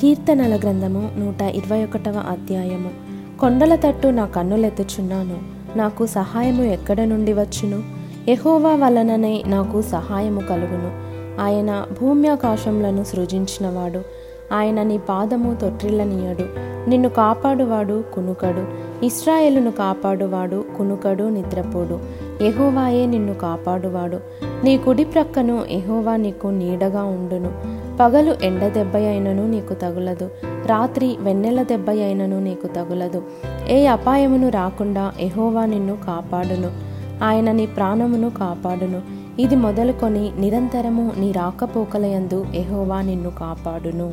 కీర్తనల గ్రంథము నూట ఇరవై ఒకటవ అధ్యాయము. కొండల తట్టు నా కన్నులెత్తుచున్నాను నాకు సహాయము ఎక్కడ నుండి వచ్చును? ఎహోవా వలననే నాకు సహాయము కలుగును. ఆయన భూమ్యాకాశములను సృజించినవాడు ఆయన నీ పాదము తొట్టిల్లనీయడు నిన్ను కాపాడువాడు కునుకడు. ఇస్రాయేలును కాపాడువాడు కునుకడు నిద్రపోడు. ఎహోవాయే నిన్ను కాపాడువాడు. నీ కుడి ప్రక్కను ఎహోవా నీకు నీడగా ఉండును. పగలు ఎండ దెబ్బ అయినను నీకు తగులదు. రాత్రి వెన్నెల దెబ్బ అయినను నీకు తగులదు. ఏ అపాయమును రాకుండా ఎహోవా నిన్ను కాపాడును. ఆయన నీ ప్రాణమును కాపాడును. ఇది మొదలుకొని నిరంతరము నీ రాకపోకలయందు ఎహోవా నిన్ను కాపాడును.